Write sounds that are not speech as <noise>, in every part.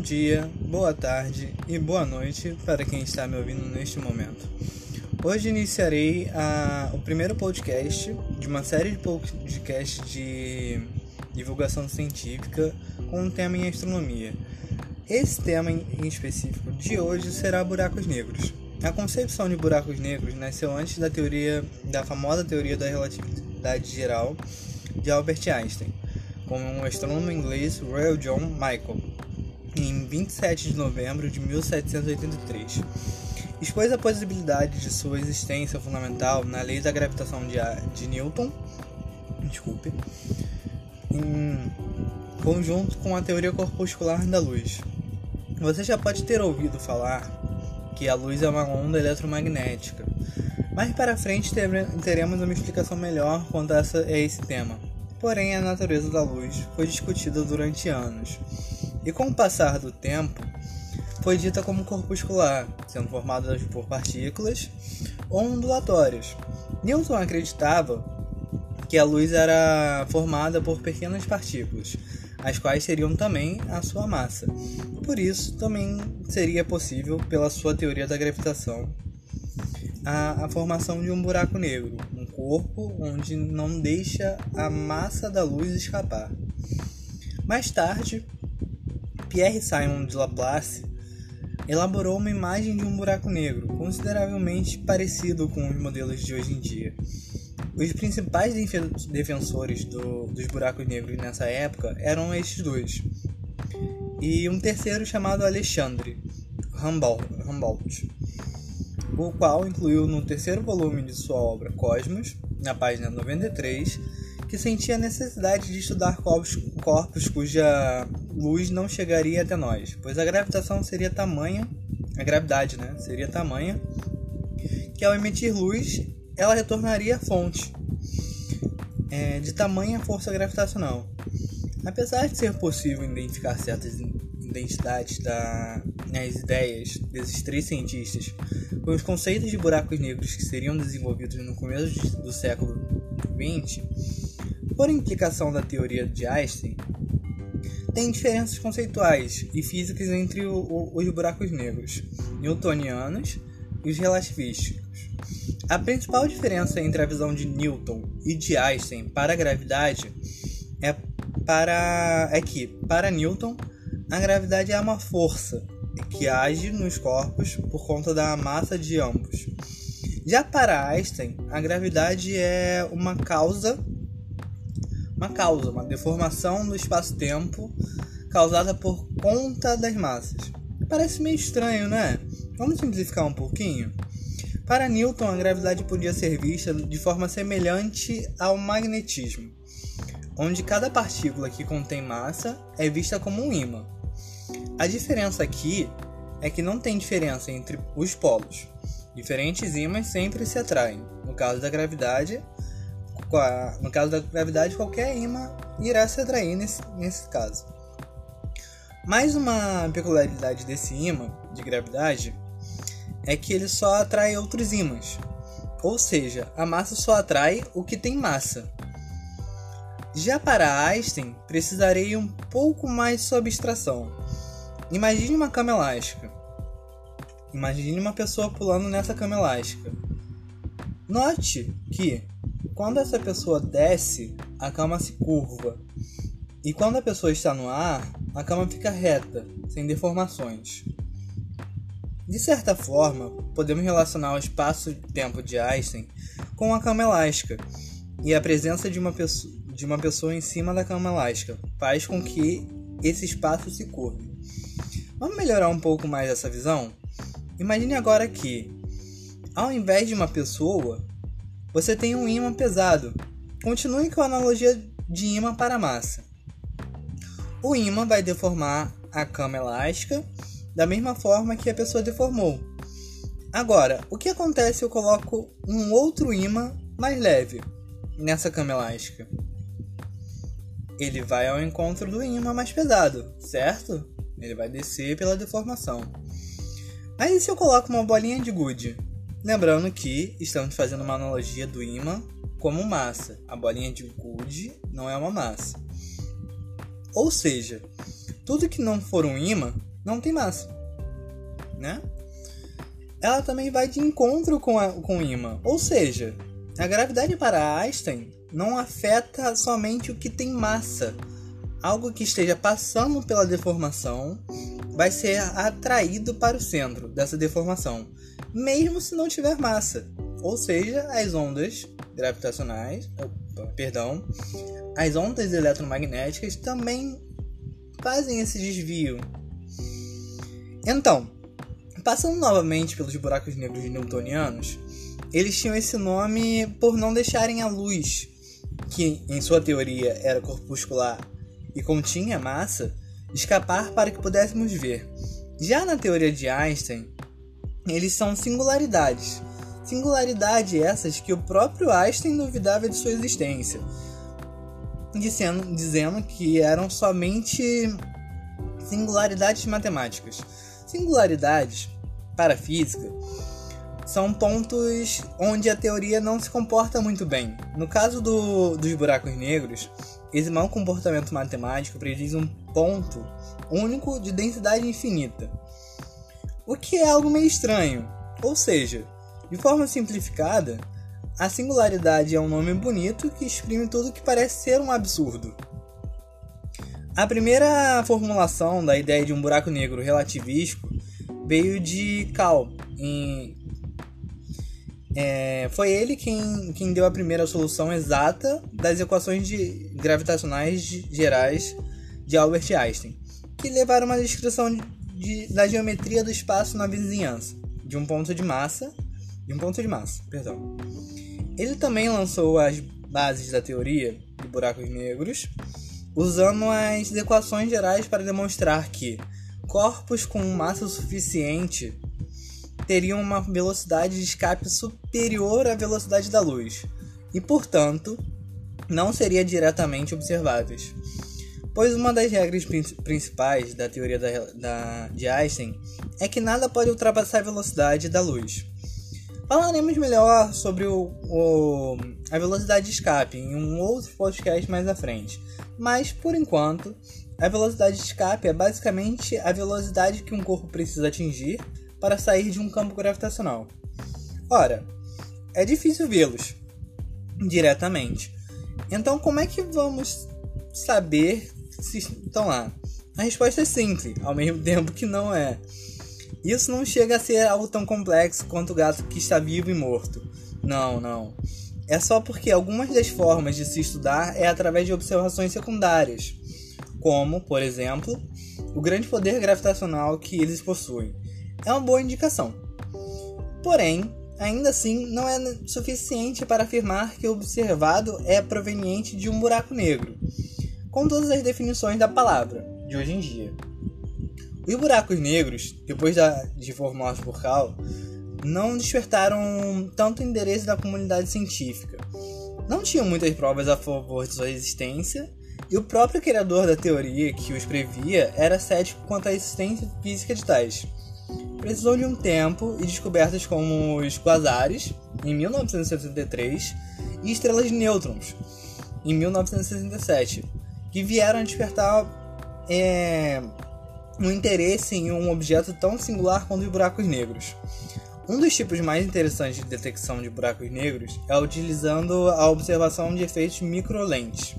dia, boa tarde e boa noite para quem está me ouvindo neste momento. Hoje iniciarei a, o primeiro podcast de uma série de podcasts de divulgação científica com um tema em astronomia. Esse tema em específico de hoje será buracos negros. A concepção de buracos negros nasceu antes da teoria da famosa teoria da relatividade geral de Albert Einstein, com o astrônomo inglês Royal John Michael, em 27 de novembro de 1783. Expôs a possibilidade de sua existência fundamental na lei da gravitação de, de Newton, desculpe, em conjunto com a teoria corpuscular da luz. Você já pode ter ouvido falar que a luz é uma onda eletromagnética. Mais para frente teremos uma explicação melhor quanto a, esse tema. Porém, a natureza da luz foi discutida durante anos, e com o passar do tempo, foi dita como corpuscular, sendo formada por partículas ondulatórias. Newton acreditava que a luz era formada por pequenas partículas, as quais seriam também a sua massa. Por isso, também seria possível, pela sua teoria da gravitação, a, a formação de um buraco negro, um corpo onde não deixa a massa da luz escapar. Mais tarde, Pierre Simon de Laplace elaborou uma imagem de um buraco negro, consideravelmente parecido com os modelos de hoje em dia. Os principais defensores do, dos buracos negros nessa época eram estes dois, e um terceiro chamado Alexandre Humboldt, o qual incluiu no terceiro volume de sua obra Cosmos, na página 93, que sentia a necessidade de estudar corpos, corpos cuja luz não chegaria até nós, pois a gravitação seria tamanha, a gravidade, né, seria tamanha que ao emitir luz ela retornaria à fonte é, de tamanha força gravitacional. Apesar de ser possível identificar certas identidades das né, ideias desses três cientistas com os conceitos de buracos negros que seriam desenvolvidos no começo do século XX, por implicação da teoria de Einstein, tem diferenças conceituais e físicas entre o, o, os buracos negros newtonianos e os relativísticos. A principal diferença entre a visão de Newton e de Einstein para a gravidade é, para, é que, para Newton, a gravidade é uma força que age nos corpos por conta da massa de ambos. Já para Einstein, a gravidade é uma causa, uma causa, uma deformação do espaço-tempo causada por conta das massas. Parece meio estranho, né? Vamos simplificar um pouquinho? Para Newton, a gravidade podia ser vista de forma semelhante ao magnetismo, onde cada partícula que contém massa é vista como um ímã. A diferença aqui é que não tem diferença entre os polos. Diferentes ímãs sempre se atraem. No caso da gravidade, no caso da gravidade, qualquer ímã irá se atrair nesse, nesse caso. Mais uma peculiaridade desse ímã de gravidade é que ele só atrai outros ímãs. Ou seja, a massa só atrai o que tem massa. Já para Einstein, precisarei um pouco mais de sua abstração. Imagine uma cama elástica. Imagine uma pessoa pulando nessa cama elástica. Note que quando essa pessoa desce, a cama se curva. E quando a pessoa está no ar, a cama fica reta, sem deformações. De certa forma, podemos relacionar o espaço-tempo de Einstein com a cama elástica, e a presença de uma, pessoa, de uma pessoa em cima da cama elástica faz com que esse espaço se curve. Vamos melhorar um pouco mais essa visão? Imagine agora que, ao invés de uma pessoa, você tem um ímã pesado. Continue com a analogia de ímã para massa. O ímã vai deformar a cama elástica da mesma forma que a pessoa deformou. Agora, o que acontece se eu coloco um outro imã mais leve nessa cama elástica? Ele vai ao encontro do imã mais pesado, certo? Ele vai descer pela deformação. Aí se eu coloco uma bolinha de gude? Lembrando que estamos fazendo uma analogia do imã como massa. A bolinha de gude não é uma massa. Ou seja, tudo que não for um imã não tem massa, né? Ela também vai de encontro com, a, com o imã, ou seja, a gravidade para Einstein não afeta somente o que tem massa. Algo que esteja passando pela deformação vai ser atraído para o centro dessa deformação, mesmo se não tiver massa. Ou seja, as ondas gravitacionais, perdão, as ondas eletromagnéticas também fazem esse desvio. Então, passando novamente pelos buracos negros newtonianos, eles tinham esse nome por não deixarem a luz, que em sua teoria era corpuscular e continha massa, escapar para que pudéssemos ver. Já na teoria de Einstein, eles são singularidades. Singularidades essas que o próprio Einstein duvidava de sua existência, dizendo, dizendo que eram somente singularidades matemáticas. Singularidades, para a física, são pontos onde a teoria não se comporta muito bem. No caso do, dos buracos negros, esse mau comportamento matemático prediz um ponto único de densidade infinita, o que é algo meio estranho. Ou seja, de forma simplificada, a singularidade é um nome bonito que exprime tudo que parece ser um absurdo. A primeira formulação da ideia de um buraco negro relativístico veio de Cal, em é, foi ele quem, quem deu a primeira solução exata das equações de, gravitacionais gerais de Albert Einstein, que levaram uma descrição de, de, da geometria do espaço na vizinhança, de um ponto de massa, de um ponto de massa, perdão. Ele também lançou as bases da teoria de buracos negros, usando as equações gerais para demonstrar que corpos com massa suficiente teriam uma velocidade de escape superior à velocidade da luz e, portanto, não seriam diretamente observáveis. Pois uma das regras principais da teoria da, da, de Einstein é que nada pode ultrapassar a velocidade da luz. Falaremos melhor sobre o, o, a velocidade de escape em um outro podcast mais à frente, mas por enquanto, a velocidade de escape é basicamente a velocidade que um corpo precisa atingir para sair de um campo gravitacional. Ora, é difícil vê-los diretamente. Então, como é que vamos saber estão lá? A resposta é simples, ao mesmo <laughs> tempo que não é. Isso não chega a ser algo tão complexo quanto o gato que está vivo e morto. Não, não. É só porque algumas das formas de se estudar é através de observações secundárias, como, por exemplo, o grande poder gravitacional que eles possuem é uma boa indicação. Porém, ainda assim, não é suficiente para afirmar que o observado é proveniente de um buraco negro, com todas as definições da palavra de hoje em dia. Os buracos negros, depois de formulados por Cal, não despertaram tanto interesse da comunidade científica. Não tinham muitas provas a favor de sua existência, e o próprio criador da teoria que os previa era cético quanto à existência física de tais precisou de um tempo e descobertas como os quasares, em 1963, e estrelas de nêutrons, em 1967, que vieram despertar é, um interesse em um objeto tão singular quanto os buracos negros. Um dos tipos mais interessantes de detecção de buracos negros é utilizando a observação de efeitos microlentes,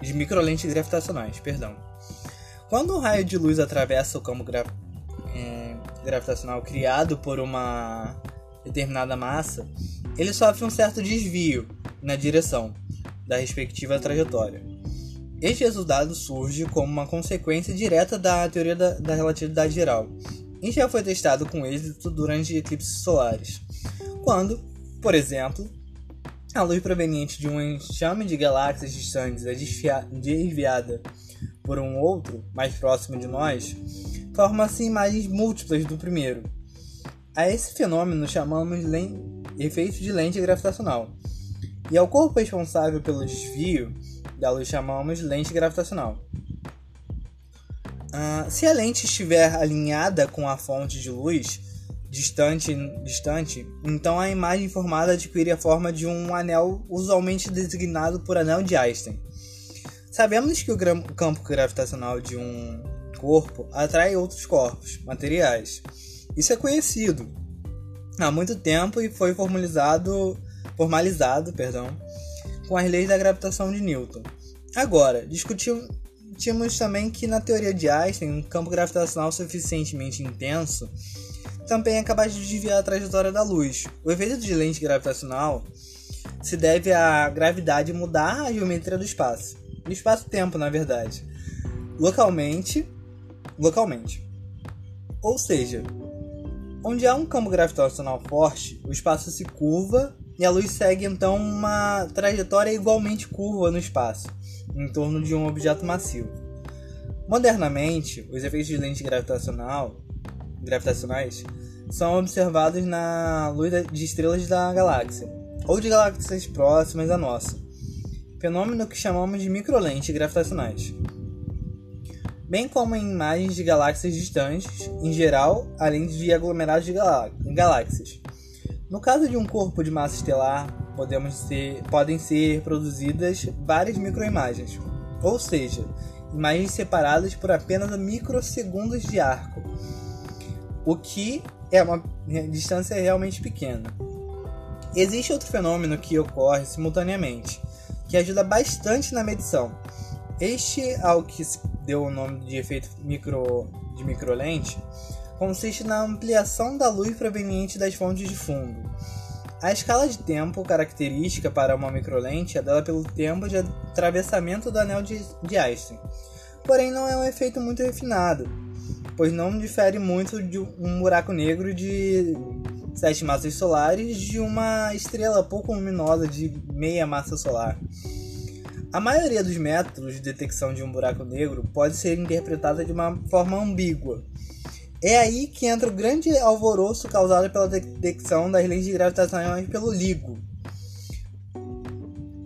de microlentes gravitacionais, perdão. Quando um raio de luz atravessa o campo gravitacional gravitacional criado por uma determinada massa, ele sofre um certo desvio na direção da respectiva trajetória. Este resultado surge como uma consequência direta da teoria da, da relatividade geral. E já foi testado com êxito durante eclipses solares, quando, por exemplo, a luz proveniente de um enxame de galáxias distantes é desviada por um outro mais próximo de nós, forma-se imagens múltiplas do primeiro. A esse fenômeno chamamos efeito de lente gravitacional, e ao corpo responsável pelo desvio da luz chamamos lente gravitacional. Uh, se a lente estiver alinhada com a fonte de luz distante, distante, então a imagem formada adquire a forma de um anel usualmente designado por anel de Einstein. Sabemos que o campo gravitacional de um corpo atrai outros corpos, materiais. Isso é conhecido há muito tempo e foi formalizado, formalizado perdão, com as leis da gravitação de Newton. Agora, discutimos também que na teoria de Einstein, um campo gravitacional suficientemente intenso também é capaz de desviar a trajetória da luz. O efeito de lente gravitacional se deve à gravidade mudar a geometria do espaço. Do espaço-tempo, na verdade. Localmente, localmente. Ou seja, onde há um campo gravitacional forte, o espaço se curva e a luz segue então uma trajetória igualmente curva no espaço, em torno de um objeto massivo. Modernamente, os efeitos de lente gravitacional, gravitacionais são observados na luz de estrelas da galáxia, ou de galáxias próximas à nossa, fenômeno que chamamos de microlentes gravitacionais, bem como em imagens de galáxias distantes, em geral, além de aglomerados de galáxias. No caso de um corpo de massa estelar, podemos ser, podem ser produzidas várias microimagens, ou seja, imagens separadas por apenas microsegundos de arco, o que é uma distância realmente pequena. Existe outro fenômeno que ocorre simultaneamente, que ajuda bastante na medição. Este, ao que se deu o nome de efeito micro, de microlente, consiste na ampliação da luz proveniente das fontes de fundo. A escala de tempo característica para uma microlente é dada pelo tempo de atravessamento do anel de, de Einstein, porém não é um efeito muito refinado, pois não difere muito de um buraco negro de sete massas solares de uma estrela pouco luminosa de meia massa solar. A maioria dos métodos de detecção de um buraco negro pode ser interpretada de uma forma ambígua, é aí que entra o grande alvoroço causado pela detecção das lentes gravitacionais pelo LIGO.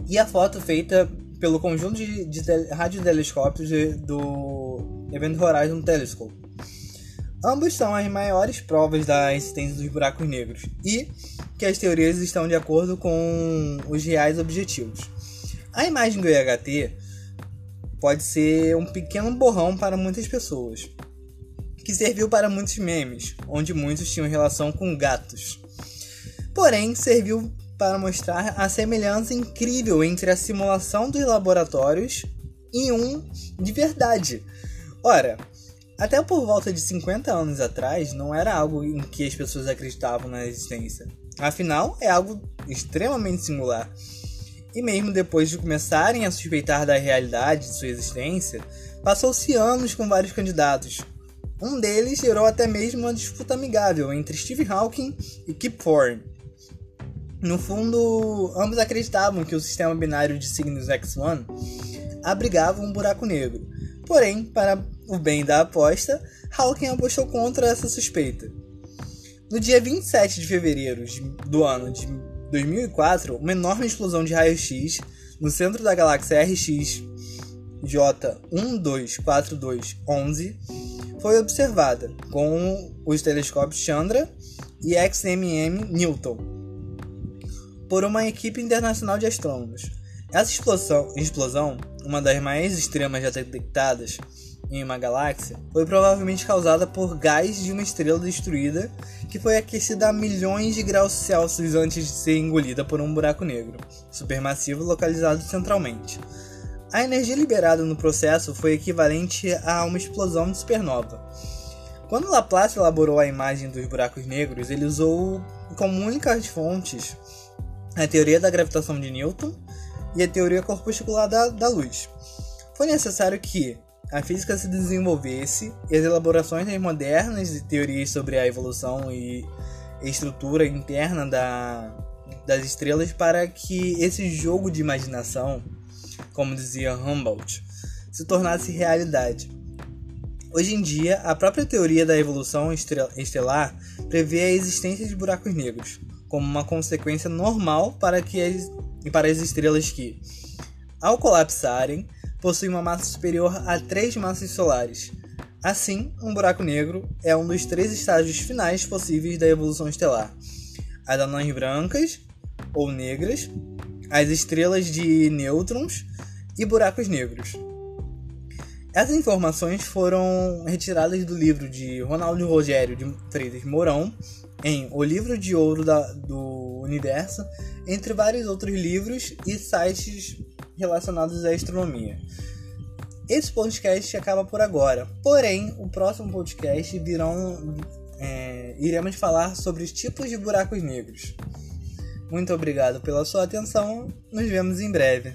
E a foto feita pelo conjunto de, de radiotelescópios do Event Horizon Telescope. Ambos são as maiores provas da existência dos buracos negros e que as teorias estão de acordo com os reais objetivos. A imagem do IHT pode ser um pequeno borrão para muitas pessoas, que serviu para muitos memes, onde muitos tinham relação com gatos. Porém, serviu para mostrar a semelhança incrível entre a simulação dos laboratórios e um de verdade. Ora, até por volta de 50 anos atrás, não era algo em que as pessoas acreditavam na existência. Afinal, é algo extremamente singular. E mesmo depois de começarem a suspeitar da realidade de sua existência, passou-se anos com vários candidatos, um deles gerou até mesmo uma disputa amigável entre Steve Hawking e Kip Thorne. No fundo, ambos acreditavam que o sistema binário de signos X1 abrigava um buraco negro. Porém, para o bem da aposta, Hawking apostou contra essa suspeita. No dia 27 de fevereiro do ano de 2004, uma enorme explosão de raio-x no centro da galáxia RX J124211 foi observada com os telescópios Chandra e XMM Newton por uma equipe internacional de astrônomos. Essa explosão, explosão, uma das mais extremas já detectadas em uma galáxia, foi provavelmente causada por gás de uma estrela destruída que foi aquecida a milhões de graus Celsius antes de ser engolida por um buraco negro supermassivo localizado centralmente. A energia liberada no processo foi equivalente a uma explosão de supernova. Quando Laplace elaborou a imagem dos buracos negros, ele usou como únicas fontes a teoria da gravitação de Newton e a teoria corpuscular da, da luz. Foi necessário que a física se desenvolvesse e as elaborações modernas de teorias sobre a evolução e estrutura interna da, das estrelas para que esse jogo de imaginação como dizia Humboldt, se tornasse realidade. Hoje em dia, a própria teoria da evolução estelar prevê a existência de buracos negros como uma consequência normal para, que as, para as estrelas que, ao colapsarem, possuem uma massa superior a três massas solares. Assim, um buraco negro é um dos três estágios finais possíveis da evolução estelar: as anãs brancas ou negras, as estrelas de nêutrons e buracos negros. Essas informações foram retiradas do livro de Ronaldo Rogério de Freitas Mourão, em O Livro de Ouro da, do Universo, entre vários outros livros e sites relacionados à astronomia. Esse podcast acaba por agora, porém, o próximo podcast virão. É, iremos falar sobre os tipos de buracos negros. Muito obrigado pela sua atenção, nos vemos em breve.